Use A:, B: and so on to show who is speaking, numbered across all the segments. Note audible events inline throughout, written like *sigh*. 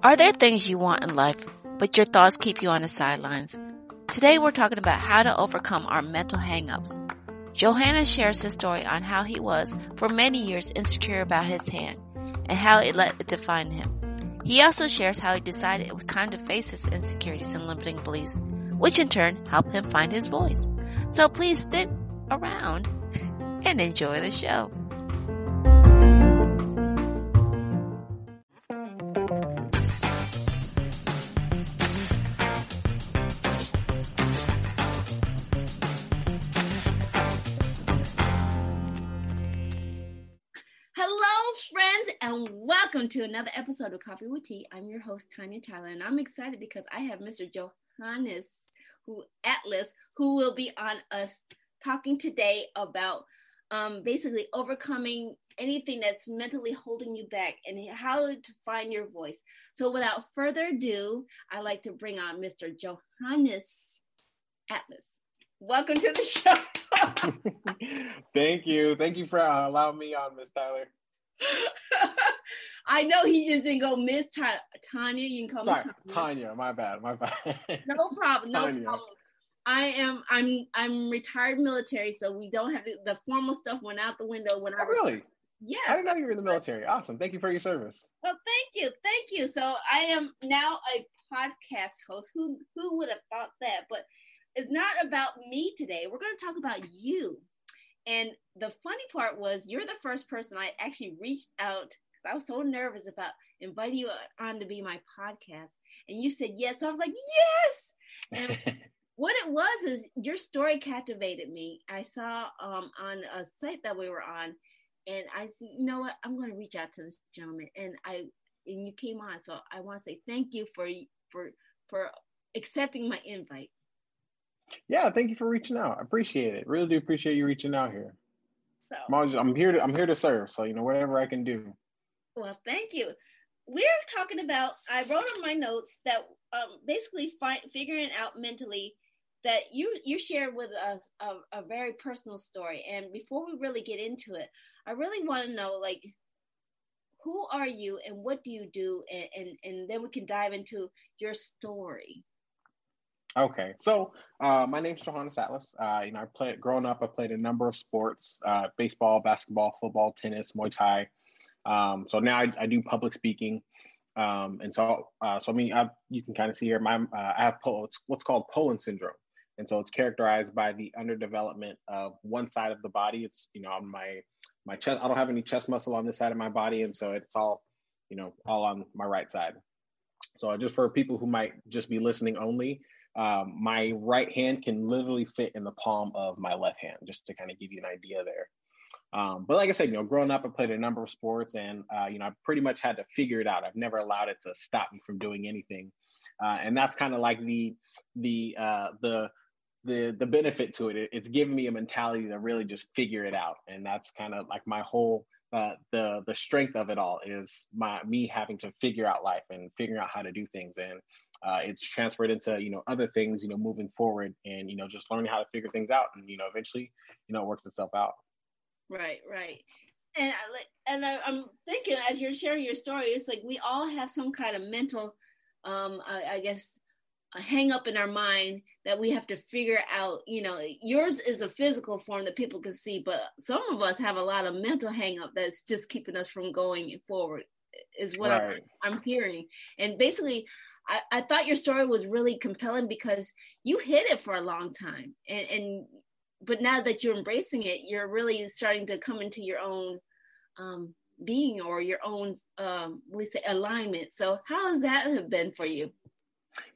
A: Are there things you want in life, but your thoughts keep you on the sidelines? Today we're talking about how to overcome our mental hangups. Johannes shares his story on how he was for many years insecure about his hand and how it let it define him. He also shares how he decided it was time to face his insecurities and limiting beliefs, which in turn helped him find his voice. So please stick around *laughs* and enjoy the show. Welcome to another episode of Coffee with Tea. I'm your host, Tanya Tyler, and I'm excited because I have Mr. Johannes who Atlas, who will be on us talking today about um, basically overcoming anything that's mentally holding you back and how to find your voice. So without further ado, I'd like to bring on Mr. Johannes Atlas. Welcome to the show. *laughs*
B: Thank you. Thank you for uh, allowing me on, Miss Tyler. *laughs*
A: I know he just didn't go Miss Tanya. You can call
B: Sorry,
A: me
B: Tanya. Tanya. My bad. My bad.
A: no problem. No Tanya. problem. I am. I'm. I'm retired military, so we don't have to, the formal stuff went out the window when
B: oh,
A: I
B: really.
A: Yes.
B: I didn't know you were in the military. Awesome. Thank you for your service.
A: Well, thank you. Thank you. So I am now a podcast host. Who who would have thought that? But it's not about me today. We're going to talk about you. And the funny part was you're the first person I actually reached out I was so nervous about inviting you on to be my podcast. And you said yes. So I was like, yes. And *laughs* what it was is your story captivated me. I saw um, on a site that we were on, and I said, you know what? I'm going to reach out to this gentleman. And I and you came on. So I want to say thank you for for for accepting my invite.
B: Yeah, thank you for reaching out. I appreciate it. Really do appreciate you reaching out here. So, I'm, always, I'm here to I'm here to serve. So you know whatever I can do.
A: Well, thank you. We're talking about, I wrote on my notes that um, basically fi- figuring out mentally that you you shared with us a, a, very personal story. And before we really get into it, I really want to know like who are you and what do you do and, and, and then we can dive into your story.
B: Okay, so uh, my name's Johannes Atlas. Uh, you know, I played growing up. I played a number of sports: uh, baseball, basketball, football, tennis, Muay Thai. Um, so now I, I, do public speaking. Um, and so, uh, so I mean, I, you can kind of see here, my, uh, I have po- what's called Poland syndrome. And so it's characterized by the underdevelopment of one side of the body. It's, you know, on my, my chest, I don't have any chest muscle on this side of my body. And so it's all, you know, all on my right side. So just for people who might just be listening only, um, my right hand can literally fit in the palm of my left hand, just to kind of give you an idea there. Um, but like I said, you know, growing up, I played a number of sports, and uh, you know, I pretty much had to figure it out. I've never allowed it to stop me from doing anything, uh, and that's kind of like the the uh, the the the benefit to it. it. It's given me a mentality to really just figure it out, and that's kind of like my whole uh, the the strength of it all is my me having to figure out life and figuring out how to do things, and uh, it's transferred into you know other things, you know, moving forward, and you know, just learning how to figure things out, and you know, eventually, you know, it works itself out.
A: Right, right. And I like, and I, am thinking as you're sharing your story, it's like we all have some kind of mental, um, I, I guess, a hang up in our mind that we have to figure out. You know, yours is a physical form that people can see, but some of us have a lot of mental hang up that's just keeping us from going forward. Is what right. I'm, I'm hearing, and basically, I, I, thought your story was really compelling because you hid it for a long time and, and but now that you're embracing it, you're really starting to come into your own um, being or your own, um, we say, alignment. So, how has that have been for you?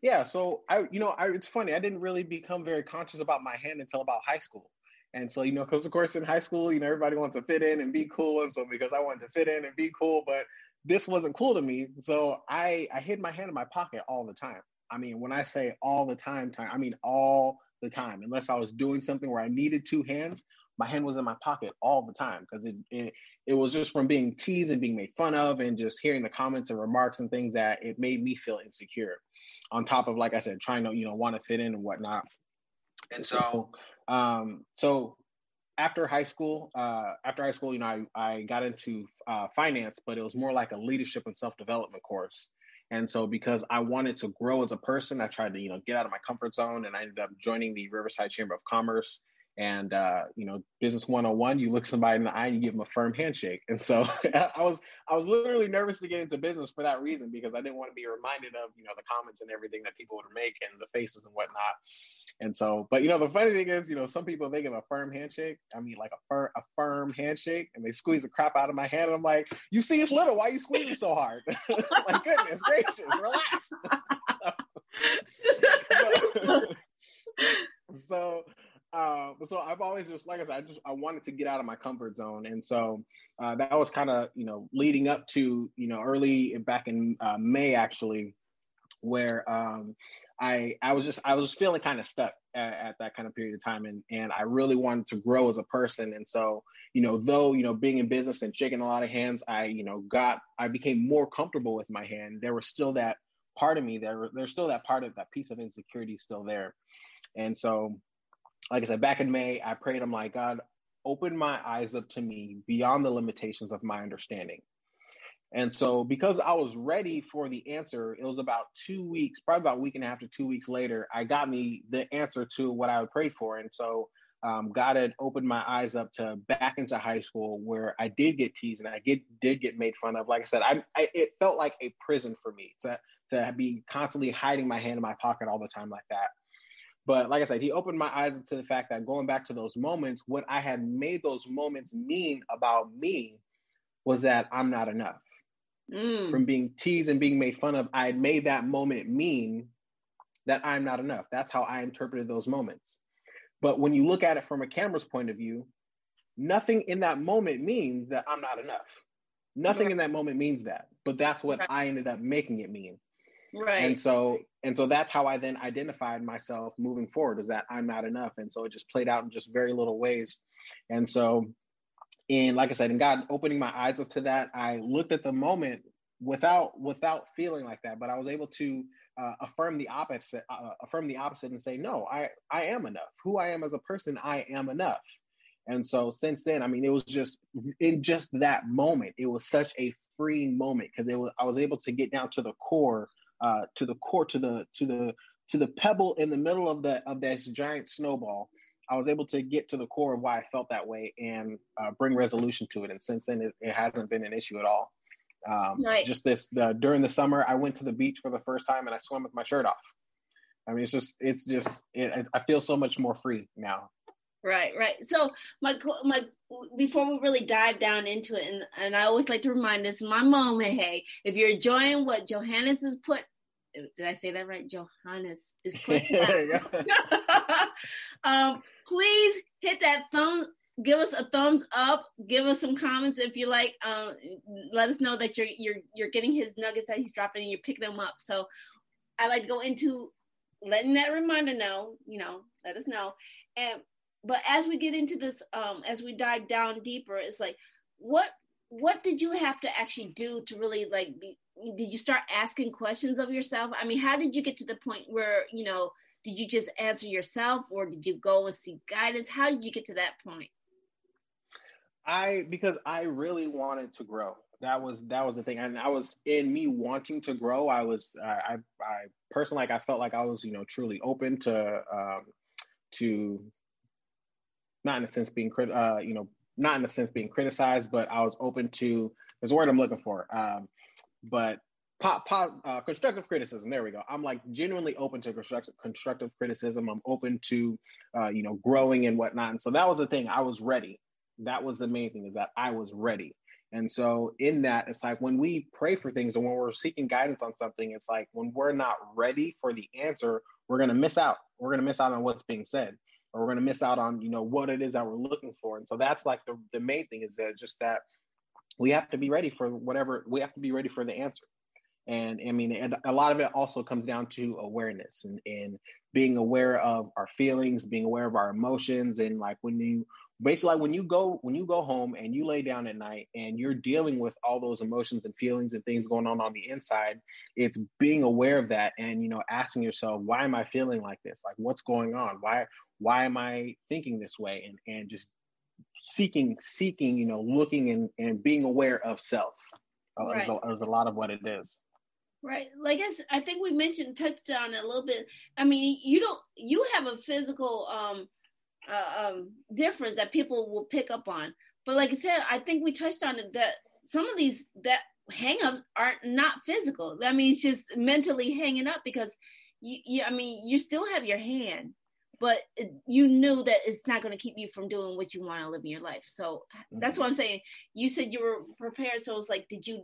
B: Yeah, so I, you know, I, it's funny. I didn't really become very conscious about my hand until about high school. And so, you know, because of course in high school, you know, everybody wants to fit in and be cool. And so, because I wanted to fit in and be cool, but this wasn't cool to me. So I, I hid my hand in my pocket all the time. I mean, when I say all the time, time, I mean all the time. Unless I was doing something where I needed two hands, my hand was in my pocket all the time because it, it it was just from being teased and being made fun of and just hearing the comments and remarks and things that it made me feel insecure. On top of, like I said, trying to you know want to fit in and whatnot. And so, um, so after high school, uh, after high school, you know, I, I got into uh, finance, but it was more like a leadership and self development course. And so because I wanted to grow as a person, I tried to, you know, get out of my comfort zone and I ended up joining the Riverside Chamber of Commerce. And uh, you know, business 101, you look somebody in the eye and you give them a firm handshake. And so *laughs* I was I was literally nervous to get into business for that reason because I didn't want to be reminded of, you know, the comments and everything that people would make and the faces and whatnot. And so, but you know, the funny thing is, you know, some people they give a firm handshake. I mean, like a firm a firm handshake, and they squeeze the crap out of my hand. And I'm like, you see, it's little. Why are you squeezing so hard? *laughs* my goodness gracious, relax. *laughs* so, so uh, so I've always just like I said, I just I wanted to get out of my comfort zone, and so uh, that was kind of you know leading up to you know early back in uh, May actually, where um, I I was just I was feeling kind of stuck at, at, that kind of period of time, and and I really wanted to grow as a person, and so you know though you know being in business and shaking a lot of hands, I you know got I became more comfortable with my hand. There was still that part of me there. There's still that part of that piece of insecurity still there, and so like I said back in May, I prayed. I'm like God, open my eyes up to me beyond the limitations of my understanding. And so, because I was ready for the answer, it was about two weeks, probably about a week and a half to two weeks later, I got me the answer to what I would pray for. And so, um, God had opened my eyes up to back into high school where I did get teased and I get, did get made fun of. Like I said, I, I, it felt like a prison for me to, to be constantly hiding my hand in my pocket all the time like that. But like I said, he opened my eyes to the fact that going back to those moments, what I had made those moments mean about me was that I'm not enough mm. from being teased and being made fun of, I had made that moment mean that I'm not enough. That's how I interpreted those moments. But when you look at it from a camera's point of view, nothing in that moment means that I'm not enough. Nothing right. in that moment means that. But that's what right. I ended up making it mean. Right. And so and so that's how I then identified myself moving forward is that I'm not enough. And so it just played out in just very little ways. And so and like I said, and God opening my eyes up to that, I looked at the moment without without feeling like that, but I was able to uh, affirm the opposite, uh, affirm the opposite, and say, no, I I am enough. Who I am as a person, I am enough. And so since then, I mean, it was just in just that moment, it was such a freeing moment because it was I was able to get down to the core, uh, to the core, to the to the to the pebble in the middle of the of this giant snowball I was able to get to the core of why I felt that way and uh, bring resolution to it. And since then, it, it hasn't been an issue at all. Um, right. Just this the, during the summer, I went to the beach for the first time and I swam with my shirt off. I mean, it's just it's just it, I feel so much more free now.
A: Right, right. So my my before we really dive down into it, and and I always like to remind this my moment. Hey, if you're enjoying what Johannes has put did I say that right? Johannes is *laughs* putting *laughs* um, please hit that thumb. Give us a thumbs up. Give us some comments if you like. Um, let us know that you're you're you're getting his nuggets that he's dropping and you're picking them up. So I like to go into letting that reminder know. You know, let us know. And but as we get into this, um, as we dive down deeper, it's like what what did you have to actually do to really like be did you start asking questions of yourself? I mean how did you get to the point where you know did you just answer yourself or did you go and seek guidance? How did you get to that point?
B: I because i really wanted to grow. That was that was the thing. And i was in me wanting to grow i was i i personally like i felt like i was you know truly open to um to not in a sense being crit uh you know not in a sense being criticized, but I was open to there's a word I'm looking for. Um, but pop, pop, uh, constructive criticism. There we go. I'm like genuinely open to constructive constructive criticism. I'm open to uh, you know growing and whatnot. And so that was the thing. I was ready. That was the main thing is that I was ready. And so in that, it's like when we pray for things and when we're seeking guidance on something, it's like when we're not ready for the answer, we're gonna miss out. We're gonna miss out on what's being said or we're to miss out on you know what it is that we're looking for and so that's like the, the main thing is that just that we have to be ready for whatever we have to be ready for the answer. And i mean and a lot of it also comes down to awareness and, and being aware of our feelings being aware of our emotions. And like when you basically like when you go when you go home and you lay down at night and you're dealing with all those emotions and feelings and things going on on the inside it's being aware of that and you know asking yourself why am i feeling like this? Like what's going on? Why why am i thinking this way? And and just seeking seeking you know looking and and being aware of self uh, right. is, a, is a lot of what it is
A: Right. Like I, I think we mentioned touched on it a little bit. I mean, you don't you have a physical um uh, um difference that people will pick up on. But like I said, I think we touched on it that some of these that hangups are not physical. I mean, it's just mentally hanging up because you, you I mean, you still have your hand, but it, you knew that it's not going to keep you from doing what you want to live in your life. So mm-hmm. that's what I'm saying. You said you were prepared, so it's like, did you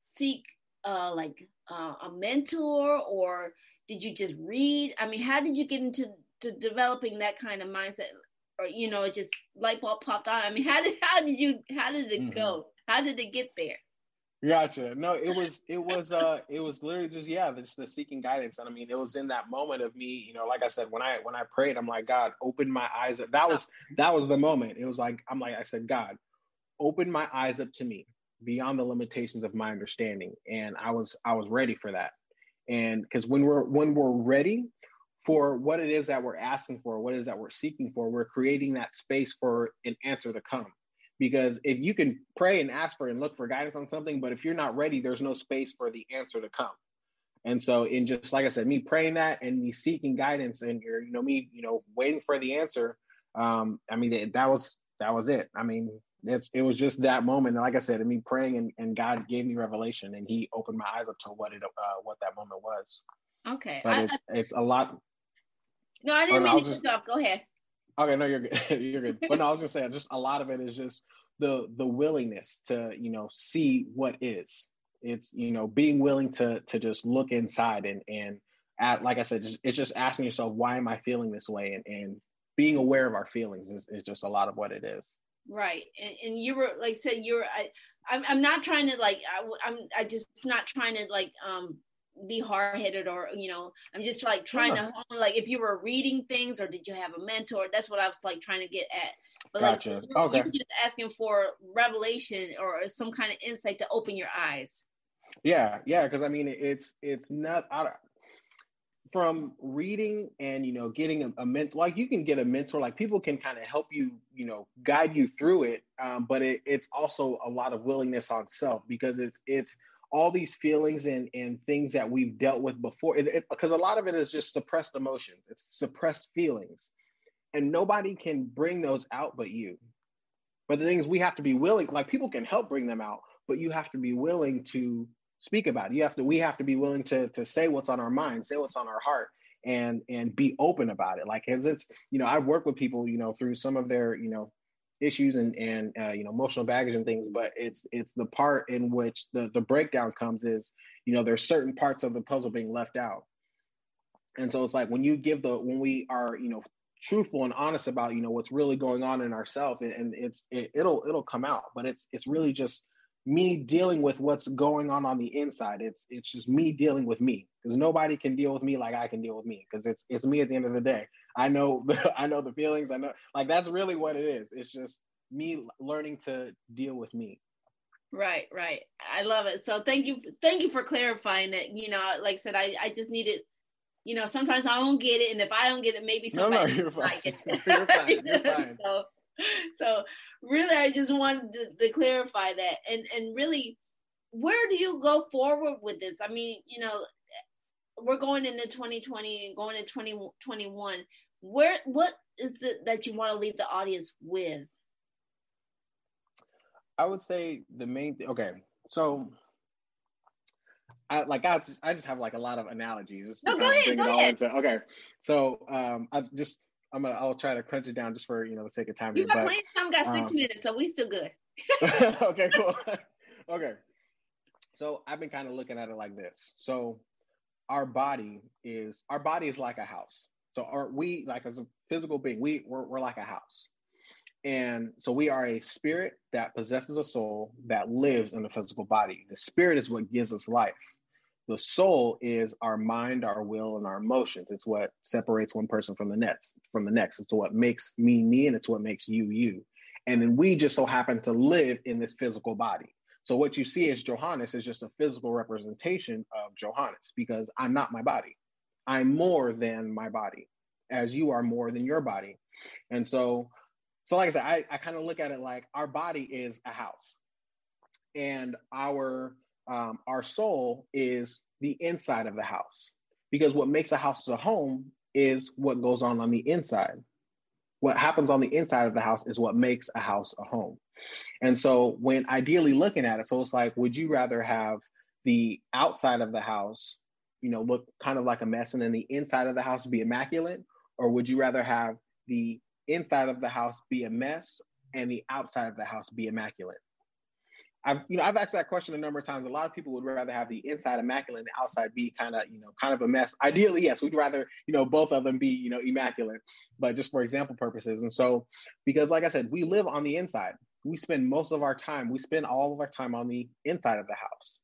A: seek uh, like uh, a mentor or did you just read? I mean, how did you get into to developing that kind of mindset? Or you know, it just light bulb popped on. I mean, how did how did you how did it mm-hmm. go? How did it get there?
B: Gotcha. No, it was it was uh it was literally just yeah, just the seeking guidance. And I mean, it was in that moment of me, you know, like I said, when I when I prayed, I'm like, God, open my eyes up. That was that was the moment. It was like I'm like I said, God, open my eyes up to me beyond the limitations of my understanding and i was i was ready for that and because when we're when we're ready for what it is that we're asking for what it is that we're seeking for we're creating that space for an answer to come because if you can pray and ask for and look for guidance on something but if you're not ready there's no space for the answer to come and so in just like i said me praying that and me seeking guidance and you know me you know waiting for the answer um i mean that was that was it i mean it's it was just that moment. like I said, I mean, praying and, and God gave me revelation, and He opened my eyes up to what it uh, what that moment was.
A: Okay,
B: but I, it's I, it's a lot.
A: No, I didn't oh, mean to just, stop. Go ahead.
B: Okay, no, you're good. *laughs* you're good. But no, I was gonna say, just a lot of it is just the the willingness to you know see what is. It's you know being willing to to just look inside and and at like I said, just, it's just asking yourself, why am I feeling this way, and and being aware of our feelings is, is just a lot of what it is.
A: Right. And, and you were like said you were I I'm, I'm not trying to like I, I'm I just not trying to like um be hard headed or you know I'm just like trying to like if you were reading things or did you have a mentor that's what I was like trying to get at but gotcha. like so okay. you're just asking for revelation or some kind of insight to open your eyes
B: yeah yeah because I mean it's it's not I, from reading and you know getting a, a mentor like you can get a mentor like people can kind of help you you know guide you through it um, but it, it's also a lot of willingness on self because it's it's all these feelings and and things that we've dealt with before because a lot of it is just suppressed emotions it's suppressed feelings and nobody can bring those out but you but the thing is we have to be willing like people can help bring them out but you have to be willing to speak about it. You have to we have to be willing to to say what's on our mind, say what's on our heart and and be open about it. Like as it's you know, I've worked with people, you know, through some of their, you know, issues and and uh, you know emotional baggage and things but it's it's the part in which the the breakdown comes is you know there's certain parts of the puzzle being left out and so it's like when you give the when we are you know truthful and honest about you know what's really going on in ourselves and, and it's it, it'll it'll come out but it's it's really just me dealing with what's going on on the inside. It's it's just me dealing with me because nobody can deal with me like I can deal with me because it's it's me at the end of the day. I know the, *laughs* I know the feelings. I know like that's really what it is. It's just me learning to deal with me.
A: Right, right. I love it. So thank you, thank you for clarifying that. You know, like I said, I I just needed. You know, sometimes I don't get it, and if I don't get it, maybe somebody no, no, *laughs* you're fine. *laughs* you're fine. You're fine. so, so really i just wanted to, to, clarify that and and really where do you go forward with this i mean you know we're going into 2020 and going into 2021 where what is it that you want to leave the audience with
B: i would say the main thing okay so I like I just, I just have like a lot of analogies.
A: No, go ahead. Go ahead.
B: Into, okay, so um, I just I'm gonna I'll try to crunch it down just for you know the sake of time.
A: You got plenty of time. Got six um, minutes, so we still good. *laughs* *laughs*
B: okay, cool. *laughs* okay, so I've been kind of looking at it like this. So our body is our body is like a house. So are we like as a physical being, we we're, we're like a house. And so we are a spirit that possesses a soul that lives in a physical body. The spirit is what gives us life. The soul is our mind, our will, and our emotions. It's what separates one person from the next. From the next, it's what makes me me, and it's what makes you you. And then we just so happen to live in this physical body. So what you see as Johannes is just a physical representation of Johannes because I'm not my body. I'm more than my body, as you are more than your body. And so, so like I said, I, I kind of look at it like our body is a house, and our um, our soul is the inside of the house because what makes a house a home is what goes on on the inside. What happens on the inside of the house is what makes a house a home. And so, when ideally looking at it, so it's like, would you rather have the outside of the house, you know, look kind of like a mess and then the inside of the house be immaculate? Or would you rather have the inside of the house be a mess and the outside of the house be immaculate? I've you know I've asked that question a number of times. A lot of people would rather have the inside immaculate and the outside be kind of you know kind of a mess. Ideally, yes, we'd rather you know both of them be you know immaculate, but just for example purposes. And so, because like I said, we live on the inside. We spend most of our time. We spend all of our time on the inside of the house.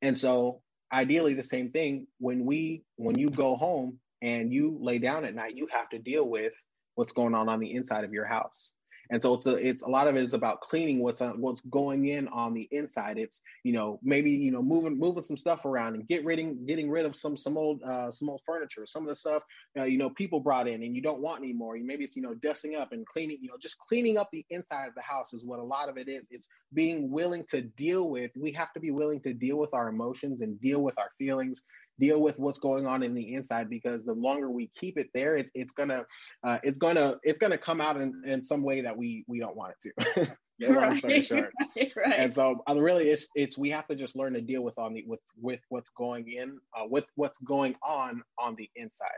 B: And so, ideally, the same thing when we when you go home and you lay down at night, you have to deal with what's going on on the inside of your house. And so it's a, it's a lot of it is about cleaning what's on, what's going in on the inside. It's you know maybe you know moving moving some stuff around and get rid getting rid of some some old uh, some old furniture, some of the stuff uh, you know people brought in and you don't want anymore. Maybe it's you know dusting up and cleaning you know just cleaning up the inside of the house is what a lot of it is. It's being willing to deal with. We have to be willing to deal with our emotions and deal with our feelings deal with what's going on in the inside because the longer we keep it there it's, it's gonna uh, it's gonna it's gonna come out in, in some way that we we don't want it to. *laughs* Right, *laughs* right, right. and so uh, really it's it's we have to just learn to deal with on the with with what's going in uh, with what's going on on the inside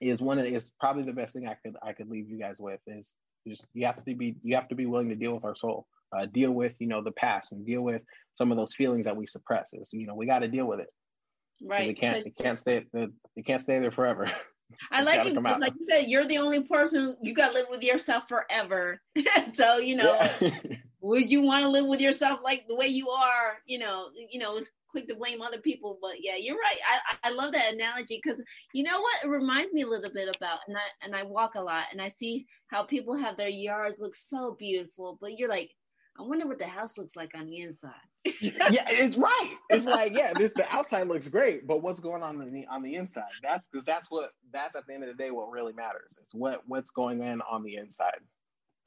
B: is one of the, is probably the best thing i could i could leave you guys with is just you have to be you have to be willing to deal with our soul uh, deal with you know the past and deal with some of those feelings that we suppress is you know we got to deal with it Right. It can't it can't stay it can't stay there forever.
A: I like it because, like you said, you're the only person you got to live with yourself forever. *laughs* so you know, yeah. would you want to live with yourself like the way you are? You know, you know, it's quick to blame other people, but yeah, you're right. I I love that analogy because you know what it reminds me a little bit about, and I and I walk a lot, and I see how people have their yards look so beautiful, but you're like, I wonder what the house looks like on the inside.
B: yeah, it's right. It's like, yeah, this the *laughs* outside looks great, but what's going on on the on the inside? That's because that's what that's at the end of the day what really matters. It's what what's going on on the inside.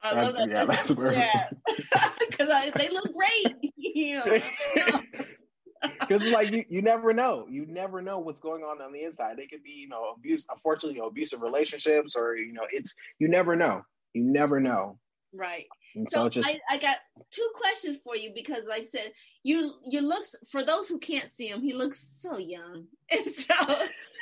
B: I that's, love that. Yeah, that's where. Yeah, *laughs* *laughs* because they look great. you know. Because like you, you never know. You never know what's going on on the inside. It could be, you know, abuse. Unfortunately, you know, abusive relationships, or you know, it's you never know. You never know.
A: Right. And so, so just... I, I got two questions for you because, like I said, you you looks for those who can't see him, he looks so young. *laughs* And so,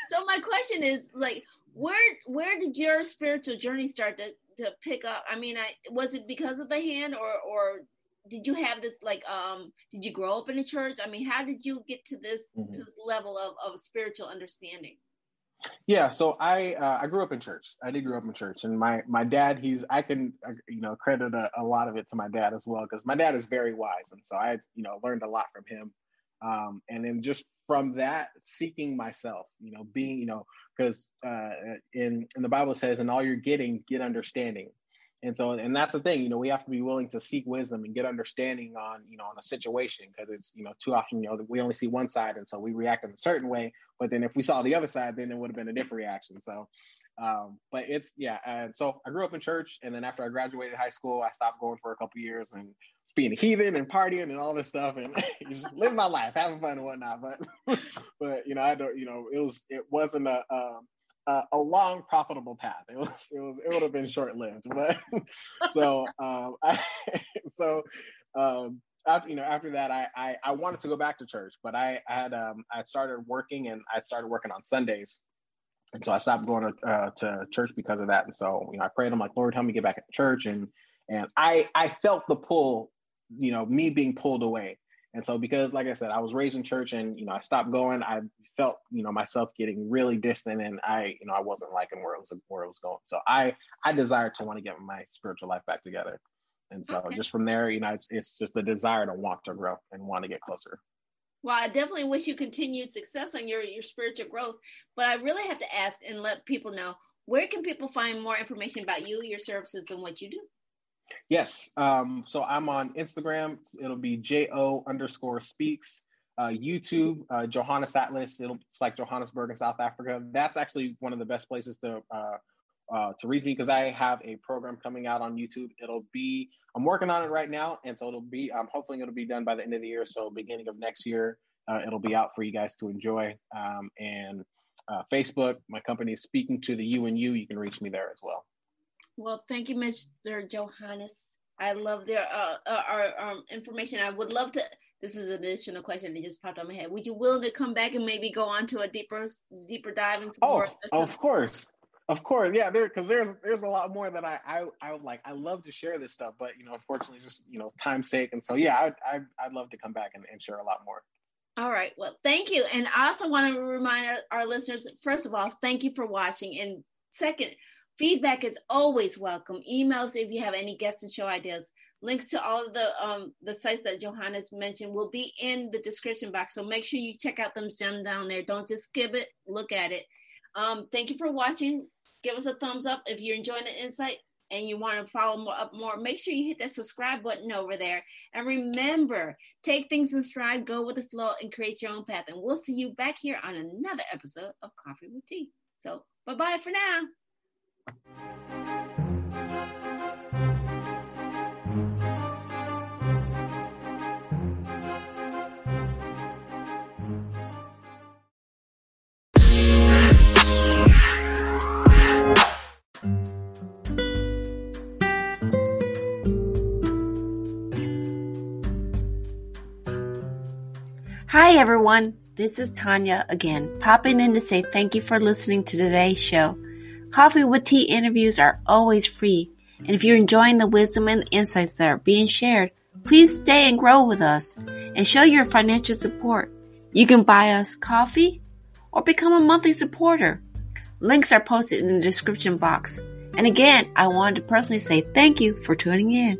A: so my question is like, where where did your spiritual journey start to to pick up? I mean, I was it because of the hand, or or did you have this like um did you grow up in a church? I mean, how did you get to this mm-hmm. to this level of of spiritual understanding?
B: Yeah, so I uh, I grew up in church. I did grow up in church, and my my dad he's I can uh, you know credit a, a lot of it to my dad as well because my dad is very wise, and so I you know learned a lot from him. Um, and then just from that, seeking myself, you know, being you know because uh, in in the Bible says, "In all your getting, get understanding." And so, and that's the thing, you know, we have to be willing to seek wisdom and get understanding on, you know, on a situation because it's, you know, too often, you know, we only see one side. And so we react in a certain way. But then if we saw the other side, then it would have been a different reaction. So, um, but it's, yeah. And so I grew up in church. And then after I graduated high school, I stopped going for a couple years and being a heathen and partying and all this stuff and *laughs* just living my life, having fun and whatnot. But, *laughs* but, you know, I don't, you know, it was, it wasn't a, um, uh, a long profitable path. It was it was it would have been short lived, but *laughs* so um, I, *laughs* so um, after you know after that I, I, I wanted to go back to church, but I, I had um I started working and I started working on Sundays. And so I stopped going to, uh, to church because of that. And so, you know, I prayed, I'm like, Lord, help me get back at church. And, and I, I felt the pull, you know, me being pulled away. And so because like I said, I was raised in church and you know, I stopped going, I felt, you know, myself getting really distant and I, you know, I wasn't liking where it was where it was going. So I I desired to want to get my spiritual life back together. And so okay. just from there, you know, it's, it's just the desire to want to grow and want to get closer.
A: Well, I definitely wish you continued success on your, your spiritual growth. But I really have to ask and let people know where can people find more information about you, your services, and what you do?
B: Yes. Um, so I'm on Instagram. It'll be Jo underscore speaks. Uh, YouTube, uh, Johannes Atlas. It'll, it's like Johannesburg in South Africa. That's actually one of the best places to uh, uh, to reach me because I have a program coming out on YouTube. It'll be I'm working on it right now, and so it'll be um, hopefully it'll be done by the end of the year. So beginning of next year, uh, it'll be out for you guys to enjoy. Um, and uh, Facebook, my company is Speaking to the UNU. You can reach me there as well.
A: Well, thank you, Mr. Johannes. I love their uh, uh, our um, information. I would love to. This is an additional question that just popped on my head. Would you willing to come back and maybe go on to a deeper deeper dive into
B: oh, of course, of course, yeah. There because there's there's a lot more that I I I would like. I love to share this stuff, but you know, unfortunately, just you know, time's sake, and so yeah, I I I'd love to come back and, and share a lot more.
A: All right. Well, thank you. And I also want to remind our, our listeners, first of all, thank you for watching. And second, feedback is always welcome. Emails if you have any guest and show ideas. Links to all of the um, the sites that Johannes mentioned will be in the description box. So make sure you check out them gems down there. Don't just skip it. Look at it. Um, thank you for watching. Give us a thumbs up if you're enjoying the insight and you want to follow more up more, make sure you hit that subscribe button over there. And remember, take things in stride, go with the flow, and create your own path. And we'll see you back here on another episode of Coffee with Tea. So bye bye for now. Hi, everyone. This is Tanya again, popping in to say thank you for listening to today's show. Coffee with Tea interviews are always free, and if you're enjoying the wisdom and insights that are being shared, please stay and grow with us and show your financial support. You can buy us coffee or become a monthly supporter. Links are posted in the description box. And again, I wanted to personally say thank you for tuning in.